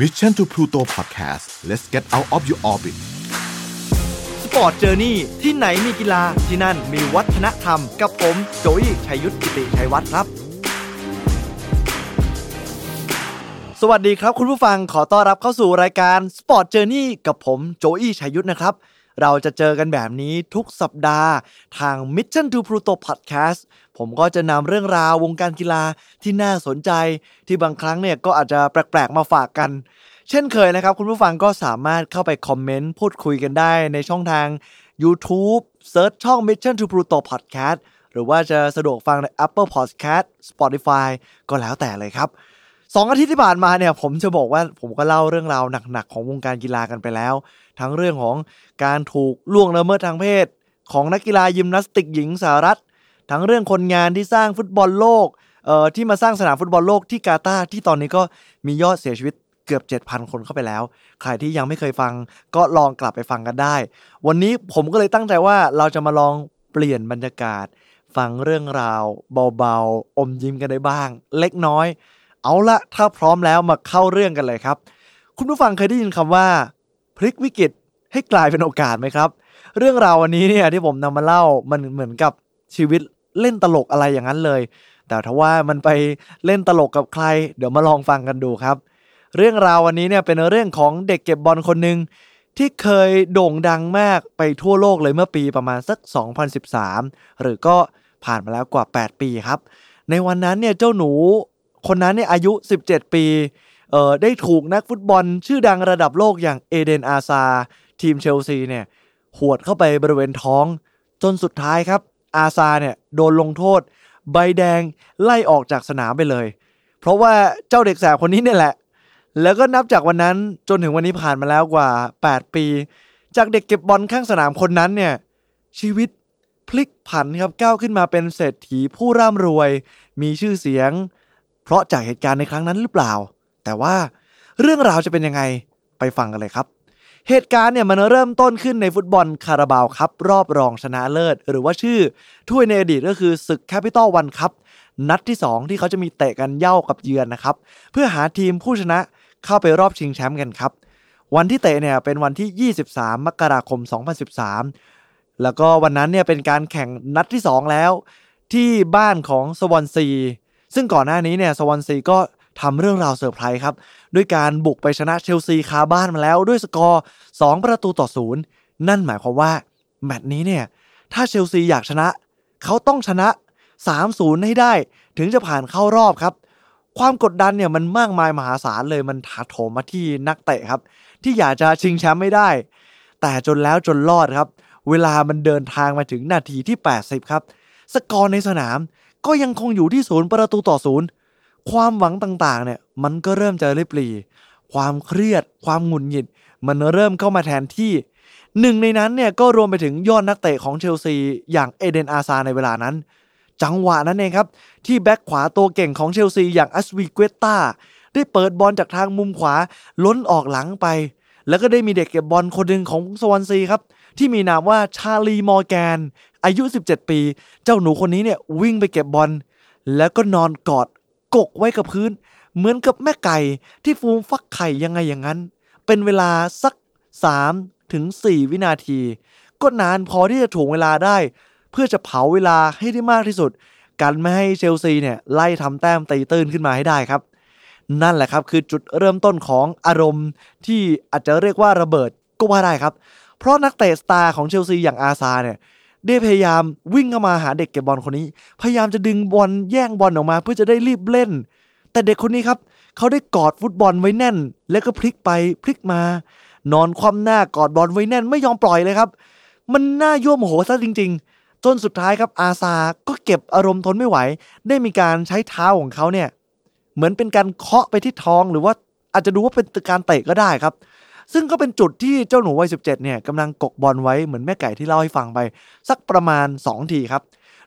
Mission to Pluto Podcast let's get out of your orbit Sport Journey ที่ไหนมีกีฬาที่นั่นมีวัฒนธรรม กับผมโจอี้ชัยยุทธกิติชัยวัฒน์ครับ สวัสดีครับคุณผู้ฟังขอต้อนรับเข้าสู่รายการ Sport Journey กับผมโจอี้ชัยยุทธนะครับ เราจะเจอกันแบบนี้ทุกสัปดาห์ ทาง Mission to Pluto Podcast ผมก็จะนำเรื่องราววงการกีฬาที่น่าสนใจ ที่บางครั้งเนี่ยก็อาจจะแปลกๆมาฝากกัน เช่นเคยนะครับ คุณผู้ฟังก็สามารถเข้าไปคอมเมนต์ พูดคุยกันได้ในช่องทาง YouTube เซิร์ชช่อง Mission to Pluto Podcast หรือว่าจะสะดวกฟังใน Apple Podcast Spotify ก็แล้วแต่เลยครับสองอาทิตย์ที่ผ่านมาเนี่ยผมจะบอกว่าผมก็เล่าเรื่องราวหนักๆ ของวงการกีฬากันไปแล้ว ทั้งเรื่องของการถูกล่วงละเมิดทางเพศ ของนักกีฬายิมนาสติกหญิงสหรัฐ ทั้งเรื่องคนงานที่สร้างฟุตบอลโลกเอ่อที่มาสร้างสนามฟุตบอลโลกที่กาตาร์ที่ตอนนี้ก็มียอดเสียชีวิตเกือบ 7,000 คนเข้าไปแล้ว ใครที่ยังไม่เคยฟังก็ลองกลับไปฟังกันได้ วันนี้ผมก็เลยตั้งใจว่าเราจะมาลองเปลี่ยนบรรยากาศ ฟังเรื่องราว เบาๆ อมยิ้มกันได้บ้าง เล็กน้อย เอาละถ้าพร้อมแล้วมาเข้าเรื่องกันเลยครับ คุณผู้ฟังเคยได้ยินคำว่า พลิกวิกฤตให้กลายเป็นโอกาสไหมครับ เรื่องราววันนี้เนี่ยที่ผมนำมาเล่ามันเหมือนกับชีวิตเล่นตลกอะไรอย่างนั้นเลย แต่ถ้าว่ามันไปเล่นตลกกับใคร เดี๋ยวมาลองฟังกันดูครับ เรื่องราววันนี้เนี่ยเป็นเรื่องของเด็กเก็บบอลคนหนึ่งที่เคยโด่งดังมากไปทั่วโลกเลยเมื่อปีประมาณสัก 2013 หรือก็ผ่านมาแล้วกว่า 8 ปีครับ ในวันนั้นเนี่ยเจ้าหนูคนนั้นเนี่ยอายุ 17 ปี เอ่อได้ถูกนักฟุตบอลชื่อดังระดับโลกอย่างเอเดนอาซา ทีมเชลซีเนี่ยหวดเข้าไปบริเวณท้อง จนสุดท้ายครับ อาซาเนี่ยโดนลงโทษ ใบแดงไล่ออกจากสนามไปเลย เพราะว่าเจ้าเด็กแสบคนนี้เนี่ยแหละ แล้วก็นับจากวันนั้นจนถึงวันนี้ผ่านมาแล้วกว่า 8 ปี จากเด็กเก็บบอลข้างสนามคนนั้นเนี่ยชีวิตพลิกผันครับก้าวขึ้นมาเป็นเศรษฐีผู้ร่ำรวย มีชื่อเสียง เพราะจากเหตุการณ์ในครั้งนั้นหรือเปล่า แต่ว่าเรื่องราวจะเป็นยังไงไปฟังกันเลยครับ เหตุการณ์เนี่ยมันเริ่มต้นขึ้นในฟุตบอลคาราบาวครับ รอบรองชนะเลิศ หรือว่าชื่อถ้วยในอดีตก็คือศึกแคปิตอลวันครับ นัดที่ 2 ที่เขาจะมีเตะกันเย่ากับเยือนนะครับ เพื่อหาทีมผู้ชนะเข้าไปรอบชิงแชมป์กันครับ วันที่เตะเนี่ยเป็นวันที่ 23 มกราคม 2013 แล้วก็วันนั้นเนี่ยเป็นการแข่งนัดที่ 2 แล้ว ที่บ้านของสวอนซี ซึ่งก่อนหน้านี้เนี่ยสวอนซีก็ ทำเรื่องราวเซอร์ไพรส์ครับ ด้วยการบุกไปชนะเชลซีคาบ้านมาแล้วด้วยสกอร์ 2 ประตูต่อศูนย์นั่นหมายความว่า แมตช์นี้เนี่ย ถ้าเชลซีอยากชนะ เขาต้องชนะ 3-0 ให้ได้ ถึงจะผ่านเข้ารอบครับ ความกดดันเนี่ยมันมากมายมหาศาลเลยมันถาโถมมาที่นักเตะครับ ที่อยากจะชิงแชมป์ไม่ได้ แต่จนแล้วจนรอดครับ เวลามันเดินทางมาถึงนาทีที่ 80 ครับ สกอร์ในสนามก็ยังคงอยู่ที่ศูนย์ประตูต่อศูนย์ ความหวังต่างๆเนี่ยมันก็เริ่มจะริบหรี่ ความเครียด ความหงุดหงิด มันเริ่มเข้ามาแทนที่หนึ่งในนั้นเนี่ยก็รวมไปถึงยอดนักเตะของเชลซีอย่างเอเดนอาซาในเวลานั้น จังหวะนั้นเองครับ ที่แบ็คขวาตัวเก่งของเชลซีอย่างอัสวีเกวต้าได้เปิดบอลจากทางมุมขวาล้นออกหลังไป แล้วก็ได้มีเด็กเก็บบอลคนหนึ่งของสวอนซีครับ ที่มีนามว่าชาลีมอร์แกน อายุ 17 ปี เจ้าหนูคนนี้เนี่ยวิ่งไปเก็บบอลแล้วก็นอนกอด กกไว้กับพื้น เหมือนกับแม่ไก่ที่ฟูมฟักไข่ยังไงอย่างนั้น เป็นเวลาสัก3ถึง4วินาที ก็นานพอที่จะถ่วงเวลาได้ เพื่อจะเผาเวลาให้ได้มากที่สุด กันไม่ให้เชลซีเนี่ยไล่ทำแต้มตีตื้นขึ้นมาให้ได้ครับ นั่นแหละครับคือจุดเริ่มต้นของอารมณ์ที่อาจจะเรียกว่าระเบิดก็ว่าได้ครับ เพราะนักเตะสตาร์ของเชลซีอย่างอาซาเนี่ย ได้พยายามวิ่งเข้ามาหาเด็กเก็บบอลคนนี้ พยายามจะดึงบอลแย่งบอลออกมา เพื่อจะได้รีบเล่น แต่เด็กคนนี้ครับเขาได้กอดฟุตบอลไว้แน่น แล้วก็พลิกไปพลิกมา นอนคว่ำหน้ากอดบอลไว้แน่นไม่ยอมปล่อยเลยครับ มันน่ายั่วโมโหซะจริง ๆ จนสุดท้ายครับอาซาก็เก็บอารมณ์ทนไม่ไหว ได้มีการใช้เท้าของเขาเนี่ยเหมือนเป็นการเคาะไปที่ท้องหรือว่าอาจจะดูว่าเป็นการเตะก็ได้ครับ ซึ่งก็เป็นจุดที่เจ้าหนูวัย17เนี่ยกำลังกกบอลไว้เหมือนแม่ไก่ที่เล่าให้ฟังไป สักประมาณ 2 ทีครับ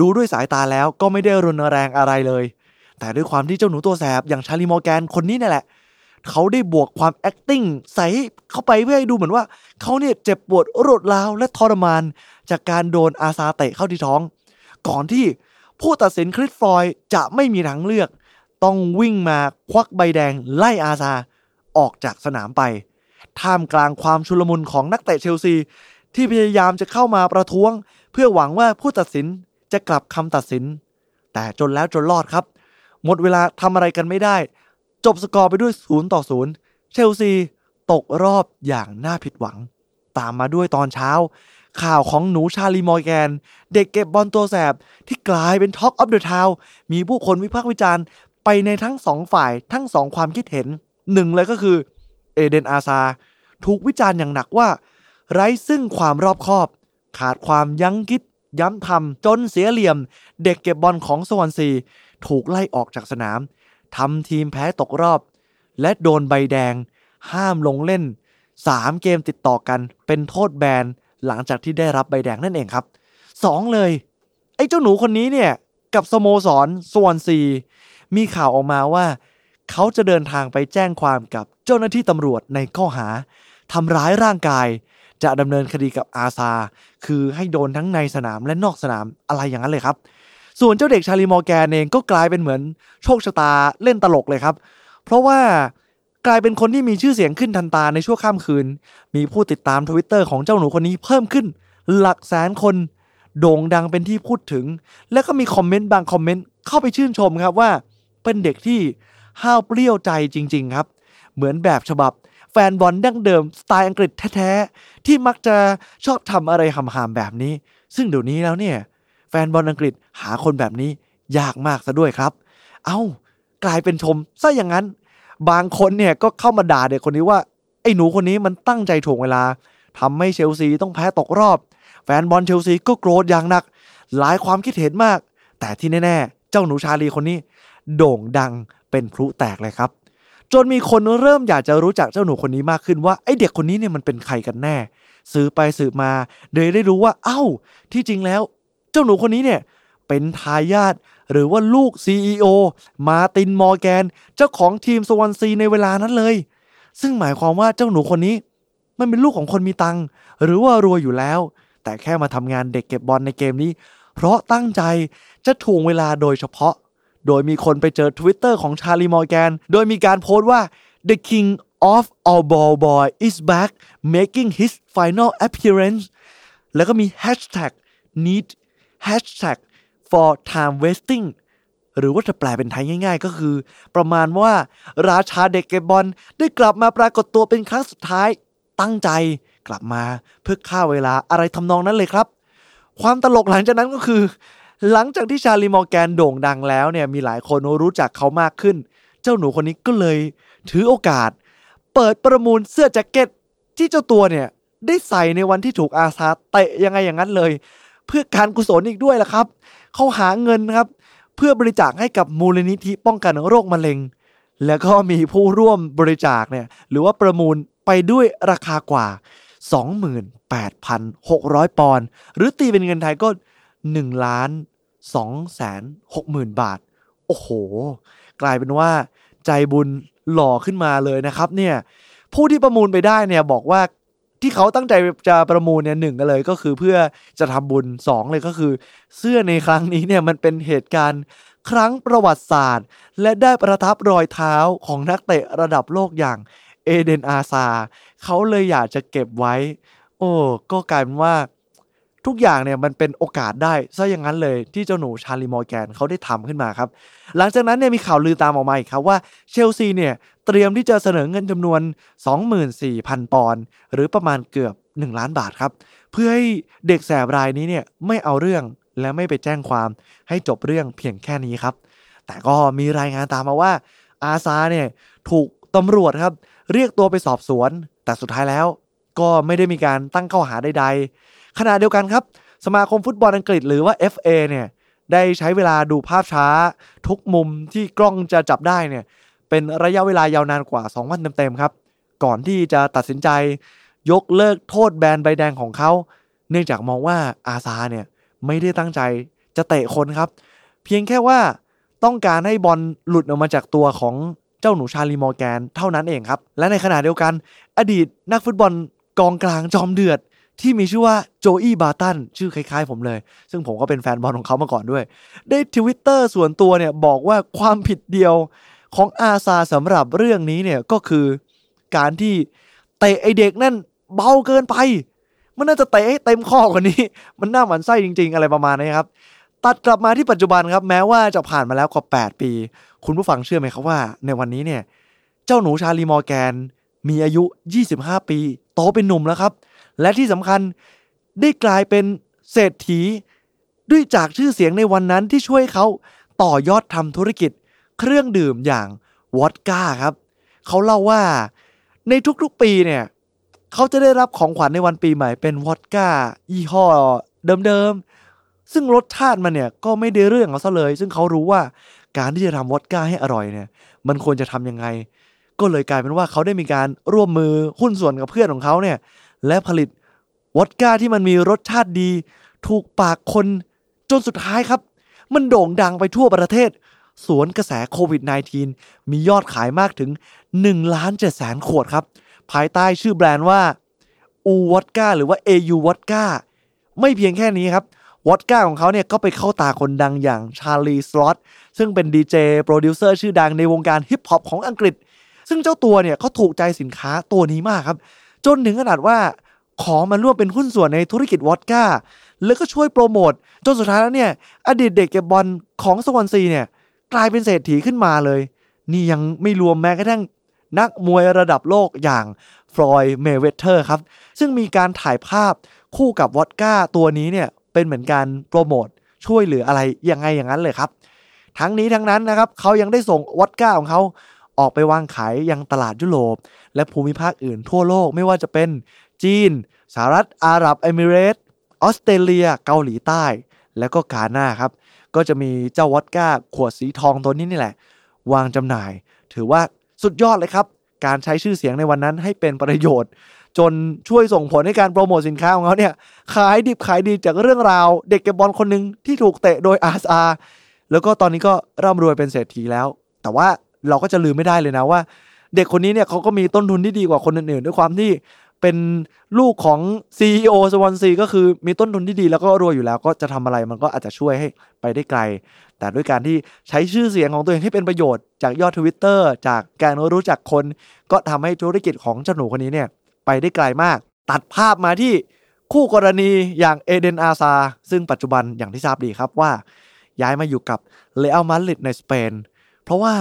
ดูด้วยสายตาแล้วก็ไม่ได้รุนแรงอะไรเลย แต่ด้วยความที่เจ้าหนูตัวแสบอย่างชาลีมอร์แกนคนนี้นี่แหละเขาได้บวกความ acting ใส่เข้าไปเพื่อให้ดูเหมือนว่าเขาเนี่ยเจ็บปวดรวดร้าวและทรมาน จากการโดนอาซาเตะเข้าที่ท้อง ก่อนที่ผู้ตัดสินคริสฟลอยจะไม่มีทางเลือก ต้องวิ่งมาควักใบแดงไล่อาซาออกจากสนามไป ท่ามกลางความชุลมุนของนักเตะเชลซี ที่พยายามจะเข้ามาประท้วง เพื่อหวังว่าผู้ตัดสินจะกลับคำตัดสิน แต่จนแล้วจนรอดครับ หมดเวลาทำอะไรกันไม่ได้ จบสกอร์ไปด้วย0ต่อ0เชลซีตกรอบอย่างน่าผิดหวัง ตามมาด้วยตอนเช้า ข่าวของหนูชาลีมอร์แกน เด็กเก็บบอลตัวแสบ ที่กลายเป็น talk of the town มีผู้คนวิพากษ์วิจารณ์ ไปในทั้งสองฝ่ายทั้งสองความคิดเห็นหนึ่งเลยก็คือ เอเดนอาซาร์ ถูกวิจารณ์อย่างหนักว่า ไร้ซึ่งความรอบคอบ ขาดความยั้งคิด ย้ำทำจนเสียเหลี่ยม เด็กเก็บบอลของสวอนซี ถูกไล่ออกจากสนามทำทีมแพ้ตกรอบ และโดนใบแดง ห้ามลงเล่น 3 เกมติดต่อกัน เป็นโทษแบนหลังจากที่ได้รับใบแดงนั่นเองครับ 2 เลย ไอ้เจ้าหนูคนนี้เนี่ย กับสโมสรสวอนซี มีข่าวออกมาว่า เขาจะเดินทางไปแจ้งความกับเจ้าหน้าที่ตำรวจในข้อหาทำร้ายร่างกาย จะดำเนินคดีกับอาซา คือให้โดนทั้งในสนามและนอกสนามอะไรอย่างนั้นเลยครับ ส่วนเจ้าเด็กชาร์ลีมอร์แกนเองก็กลายเป็นเหมือนโชคชะตาเล่นตลกเลยครับ เพราะว่ากลายเป็นคนที่มีชื่อเสียงขึ้นทันตาในชั่วข้ามคืน มีผู้ติดตามทวิตเตอร์ของเจ้าหนูคนนี้เพิ่มขึ้น หลักแสนคน โด่งดังเป็นที่พูดถึง แล้วก็มีคอมเมนต์บางคอมเมนต์เข้าไปชื่นชมครับว่า เป็นเด็กที่ ห้าวเปรี้ยวใจจริง ๆ ครับ เหมือนแบบฉบับแฟนบอลดั้งเดิมสไตล์อังกฤษแท้ๆ ที่มักจะชอบทำอะไรหำๆแบบนี้ ซึ่งเดี๋ยวนี้แล้วเนี่ย แฟนบอลอังกฤษหาคนแบบนี้ยากมากซะด้วยครับ เอา้ากลายเป็นชมซะอย่างนั้น บางคนเนี่ยก็เข้ามาด่าเด็กคนนี้ว่า ไอ้หนูคนนี้มันตั้งใจถ่วงเวลาทำให้เชลซีต้องแพ้ตกรอบ แฟนบอลเชลซีก็โกรธอย่างหนัก หลายความคิดเห็นมาก แต่ที่แน่ ๆ เจ้าหนูชาลีคนนี้ โด่งดัง เป็นพลุแตกเลยครับ จนมีคนเริ่มอยากจะรู้จักเจ้าหนูคนนี้มากขึ้นว่าไอเด็กคนนี้เนี่ยมันเป็นใครกันแน่สืบไปสืบมาเลยได้รู้ว่าเอ้า ที่จริงแล้ว เจ้าหนูคนนี้เนี่ยเป็นทายาทหรือว่าลูก CEO มาตินมอร์แกน เจ้าของทีมสวอนซีในเวลานั้นเลย ซึ่งหมายความว่าเจ้าหนูคนนี้ มันเป็นลูกของคนมีตังค์หรือว่ารวยอยู่แล้ว แต่แค่มาทำงานเด็กเก็บบอลในเกมนี้ เพราะตั้งใจจะถ่วงเวลาโดยเฉพาะ โดยมีคนไปเจอ Twitter ของชาลีมอร์แกน โดยมีการโพสต์ว่า the king of all ball boy is back making his final appearance แล้วก็มี hashtag need hashtag for time wasting หรือว่าจะแปลเป็นไทยง่ายๆ ก็คือ ประมาณว่าราชาเด็กเก็บบอลได้กลับมาปรากฏตัวเป็นครั้งสุดท้าย ตั้งใจกลับมาเพื่อฆ่าเวลาอะไรทำนองนั้นเลยครับ ความตลกหลังจากนั้นก็คือ หลังจากที่ชาลีมอร์แกนโด่งดังแล้วเนี่ยมีหลายคนรู้จักเขามากขึ้น เจ้าหนูคนนี้ก็เลยถือโอกาส เปิดประมูลเสื้อแจ็คเก็ตที่เจ้าตัวเนี่ยได้ใส่ในวันที่ถูกอาซาเตะยังไงอย่างนั้นเลย เพื่อการกุศลอีกด้วยล่ะครับ เขาหาเงินครับ เพื่อบริจาคให้กับมูลนิธิป้องกันโรคมะเร็ง แล้วก็มีผู้ร่วมบริจาคเนี่ยหรือว่าประมูลไปด้วยราคากว่า 28,600 ปอนด์หรือตีเป็นเงินไทยก็ 1ล้าน2แสน6หมื่นบาท โอ้โห กลายเป็นว่า ใจบุญหล่อขึ้นมาเลยนะครับ เนี่ย ผู้ที่ประมูลไปได้เนี่ยบอกว่าที่เขาตั้งใจจะประมูลเนี่ยหนึ่งกันเลยก็คือเพื่อจะทำบุญสองเลยก็คือ เสื้อในครั้งนี้เนี่ยมันเป็นเหตุการณ์ครั้งประวัติศาสตร์ และได้ประทับรอยเท้าของนักเตะระดับโลกอย่างเอเดนอาซาเขาเลยอยากจะเก็บไว้ โอ้ก็กลายเป็นว่า ทุกอย่างเนี่ยมันเป็นโอกาสได้ซะอย่างนั้นเลยที่เจ้าหนูชาลีมอร์แกนเขาได้ทำขึ้นมาครับ หลังจากนั้นเนี่ยมีข่าวลือตามออกมาอีกครับว่าเชลซีเนี่ยเตรียมที่จะเสนอเงินจำนวน 24,000 ปอนด์หรือประมาณเกือบ 1 ล้านบาทครับ เพื่อให้เด็กแสบรายนี้เนี่ยไม่เอาเรื่องและไม่ไปแจ้งความให้จบเรื่องเพียงแค่นี้ครับ แต่ก็มีรายงานตามมาว่าอาซาเนี่ยถูกตำรวจครับ เรียกตัวไปสอบสวน แต่สุดท้ายแล้วก็ไม่ได้มีการตั้งข้อหาใด ขณะเดียวกันครับ สมาคมฟุตบอลอังกฤษหรือว่า FA เนี่ยได้ใช้เวลาดูภาพช้า ทุกมุมที่กล้องจะจับได้เนี่ยเป็นระยะเวลายาวนานกว่า 2 วันเต็มๆครับ ก่อนที่จะตัดสินใจ ยกเลิกโทษแบนใบแดงของเขา เนื่องจากมองว่าอาซาเนี่ยไม่ได้ตั้งใจจะเตะคนครับ เพียงแค่ว่าต้องการให้บอลหลุดออกมาจากตัวของเจ้าหนูชาลีมอร์แกนเท่านั้นเองครับ และในขณะเดียวกัน อดีตนักฟุตบอลกองกลางจอมเดือด ที่มีชื่อว่าโจอี้บาตันชื่อคล้ายๆ ผมเลย ซึ่งผมก็เป็นแฟนบอลของเขามาก่อนด้วย ได้ทวิตเตอร์ส่วนตัวเนี่ยบอกว่าความผิดเดียวของอาซาสำหรับเรื่องนี้เนี่ยก็คือการที่เตะไอเด็กนั่นเบาเกินไป มันน่าจะเตะให้เต็มข้อกว่านี้ มันน่าหมันไส้จริง ๆ อะไรประมาณนี้ครับ ตัดกลับมาที่ปัจจุบันครับ แม้ว่าจะผ่านมาแล้วกว่า 8 ปี คุณผู้ฟังเชื่อไหมครับว่า ในวันนี้เนี่ย เจ้าหนูชาลีมอร์แกนมีอายุ 25 ปี โตเป็นหนุ่มแล้วครับ และที่สำคัญได้กลายเป็นเศรษฐี ด้วยจากชื่อเสียงในวันนั้นที่ช่วยเขาต่อยอดทำธุรกิจ เครื่องดื่มอย่างวอดก้าครับ เขาเล่าว่าในทุกๆปีเนี่ยเขาจะได้รับของขวัญในวันปีใหม่เป็นวอดก้ายี่ห้อเดิมๆ ซึ่งรสชาติมันเนี่ยก็ไม่ได้เรื่องเอาซะเลย ซึ่งเขารู้ว่าการที่จะทำวอดก้าให้อร่อยเนี่ย มันควรจะทำยังไง ก็เลยกลายเป็นว่าเขาได้มีการร่วมมือหุ้นส่วนกับเพื่อนของเขาเนี่ย และผลิตวอดก้าที่มันมีรสชาติดี ถูกปากคนจนสุดท้ายครับ มันโด่งดังไปทั่วประเทศ สวนกระแสโควิด -19 มียอดขายมากถึง1ล้าน7แสนขวดครับ ภายใต้ชื่อแบรนด์ว่าอูวอดก้าหรือว่า AU วอดก้าไม่เพียงแค่นี้ครับวอดก้าของเขาเนี่ยก็ไปเข้าตาคนดังอย่างชาร์ลีสลอธซึ่งเป็นดีเจโปรดิวเซอร์ชื่อดังในวงการฮิปฮอปของอังกฤษ ซึ่งเจ้าตัวเนี่ยเขาถูกใจสินค้าตัวนี้มากครับ จนถึงขนาดว่าขอมาร่วมเป็นหุ้นส่วนในธุรกิจวอดก้า แล้วก็ช่วยโปรโมทจนสุดท้ายแล้วเนี่ย อดีตเด็กเก็บบอลของสวอนซีเนี่ย กลายเป็นเศรษฐีขึ้นมาเลย นี่ยังไม่รวมแม้กระทั่งนักมวยระดับโลกอย่างฟลอยด์เมเวเทอร์ครับ ซึ่งมีการถ่ายภาพคู่กับวอดก้าตัวนี้เนี่ย เป็นเหมือนการโปรโมทช่วยเหลืออะไรยังไงอย่างนั้นเลยครับ ทั้งนี้ทั้งนั้นนะครับเขายังได้ส่งวอดก้าของเขา ออกไปวางขายยังตลาดยุโรป และภูมิภาคอื่นทั่วโลกไม่ว่าจะเป็นจีน สหรัฐอาหรับเอมิเรตส์ออสเตรเลีย เกาหลีใต้ และก็กาหน้าครับ ก็จะมีเจ้าวอดก้า ขวดสีทองตัวนี้นี่แหละ วางจำหน่าย ถือว่าสุดยอดเลยครับ การใช้ชื่อเสียงในวันนั้นให้เป็นประโยชน์ จนช่วยส่งผลให้การโปรโมทสินค้าของเขาเนี่ย ขายดิบขายดีจากเรื่องราว เด็กเก็บบอลคนหนึ่งที่ถูกเตะโดยอาซาแล้วก็ตอนนี้ก็ร่ำรวยเป็นเศรษฐีแล้ว แต่ว่า เราก็จะลืมไม่ได้เลยนะว่า เด็กคนนี้เนี่ยเขาก็มีต้นทุนที่ดีกว่าคนอื่นๆด้วยความที่เป็นลูกของ CEO สวอนซีก็คือมีต้นทุนที่ดีแล้วก็รวยอยู่แล้วก็จะทำอะไรมันก็อาจจะช่วยให้ไปได้ไกล แต่ด้วยการที่ใช้ชื่อเสียงของตัวเองให้เป็นประโยชน์จากยอดทวิตเตอร์จากการรู้จักคน ก็ทำให้ธุรกิจของเจ้าหนูคนนี้เนี่ยไปได้ไกลมาก ตัดภาพมาที่คู่กรณีอย่างเอเดนอาซาซึ่งปัจจุบันอย่างที่ทราบดีครับว่า ย้ายมาอยู่กับเลอัลมาดริดในสเปน เพราะว่า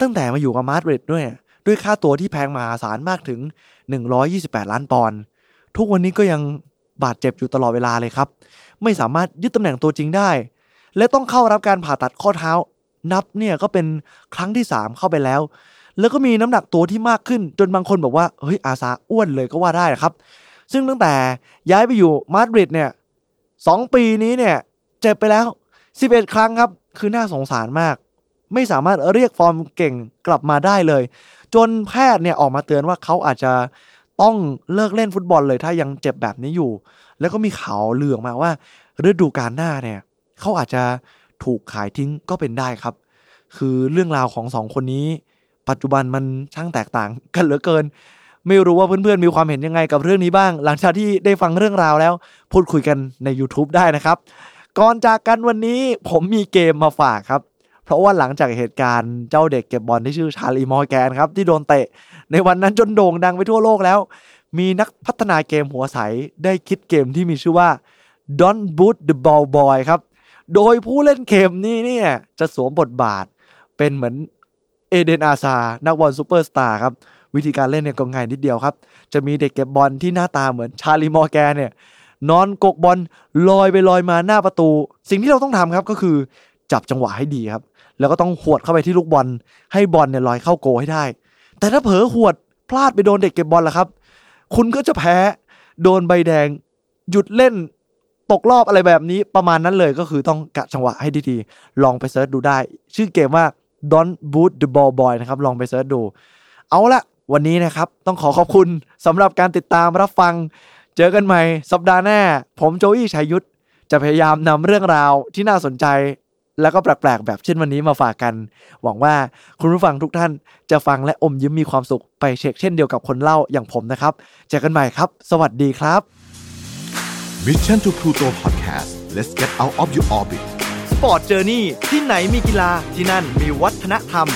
ตั้งแต่มาอยู่กับมาดริดด้วย ด้วยค่าตัวที่แพงมหาศาลมากถึง 128 ล้านปอนด์ทุกวันนี้ก็ยังบาดเจ็บอยู่ตลอดเวลาเลยครับ ไม่สามารถยึดตำแหน่งตัวจริงได้ และต้องเข้ารับการผ่าตัดข้อเท้า นับเนี่ยก็เป็นครั้งที่ 3 เข้าไปแล้ว แล้วก็มีน้ำหนักตัวที่มากขึ้น จนบางคนบอกว่าเฮ้ยอาซาอ้วนเลยก็ว่าได้ครับ ซึ่งตั้งแต่ย้ายไปอยู่มาดริดเนี่ยสองปีนี้เนี่ยเจ็บไปแล้ว 11 ครั้งครับ คือน่าสงสารมาก ไม่สามารถเรียกฟอร์มเก่งกลับมาได้เลย จนแพทย์เนี่ยออกมาเตือนว่าเขาอาจจะต้องเลิกเล่นฟุตบอลเลยถ้ายังเจ็บแบบนี้อยู่ แล้วก็มีข่าวลือออกมาว่าฤดูกาลหน้าเนี่ยเขาอาจจะถูกขายทิ้งก็เป็นได้ครับ คือเรื่องราวของสองคนนี้ ปัจจุบันมันช่างแตกต่างกันเหลือเกิน ไม่รู้ว่าเพื่อนๆมีความเห็นยังไงกับเรื่องนี้บ้าง หลังจากที่ได้ฟังเรื่องราวแล้ว พูดคุยกันใน YouTube ได้นะครับ ก่อนจากกันวันนี้ผมมีเกมมาฝากครับ เพราะว่าหลังจากเหตุการณ์เจ้าเด็กเก็บบอลที่ชื่อชาร์ลีมอร์แกนครับที่โดนเตะ ในวันนั้นจนโด่งดังไปทั่วโลกแล้ว มีนักพัฒนาเกมหัวใสได้คิดเกมที่มีชื่อว่า Don't Boot the Ball Boy ครับ โดยผู้เล่นเกมนี้เนี่ยจะสวมบทบาทเป็นเหมือนเอเดนอาซาร์ นักบอลซูเปอร์สตาร์ครับ วิธีการเล่นเนี่ยก็ง่ายนิดเดียวครับ จะมีเด็กเก็บบอลที่หน้าตาเหมือนชาร์ลีมอร์แกนเนี่ยนอนกกบอลลอยไปลอยมาหน้าประตู สิ่งที่เราต้องทำครับก็คือ จับจังหวะให้ดีครับ แล้วก็ต้องหวดเข้าไปที่ลูกบอล ให้บอลเนี่ยลอยเข้าโกลให้ได้ แต่ถ้าเผลอหวดพลาดไปโดนเด็กเก็บบอลล่ะครับ คุณก็จะแพ้โดนใบแดง หยุดเล่นตกรอบอะไรแบบนี้ประมาณนั้นเลยก็คือต้องกะจังหวะให้ดีๆลองไป search ดูได้ ชื่อเกมว่า Don't Boot the Ball Boy นะครับลองไป search ดู เอาละวันนี้นะครับ ต้องขอขอบคุณสำหรับการติดตามรับฟัง เจอกันใหม่สัปดาห์หน้า ผมโจอี้ชัยยุทธจะพยายามนำเรื่องราวที่น่าสนใจ แล้วก็แปลกๆแบบเช่นวันนี้มาฝากกัน หวังว่าคุณผู้ฟังทุกท่านจะฟังและอมยิ้มมีความสุขไปเช็คเช่นเดียวกับคนเล่าอย่างผมนะครับเจอกันใหม่ครับ สวัสดีครับ Mission to Pluto Podcast let's get out of your orbit Sports Journeyที่ไหนมีกีฬาที่นั่นมีวัฒนธรรม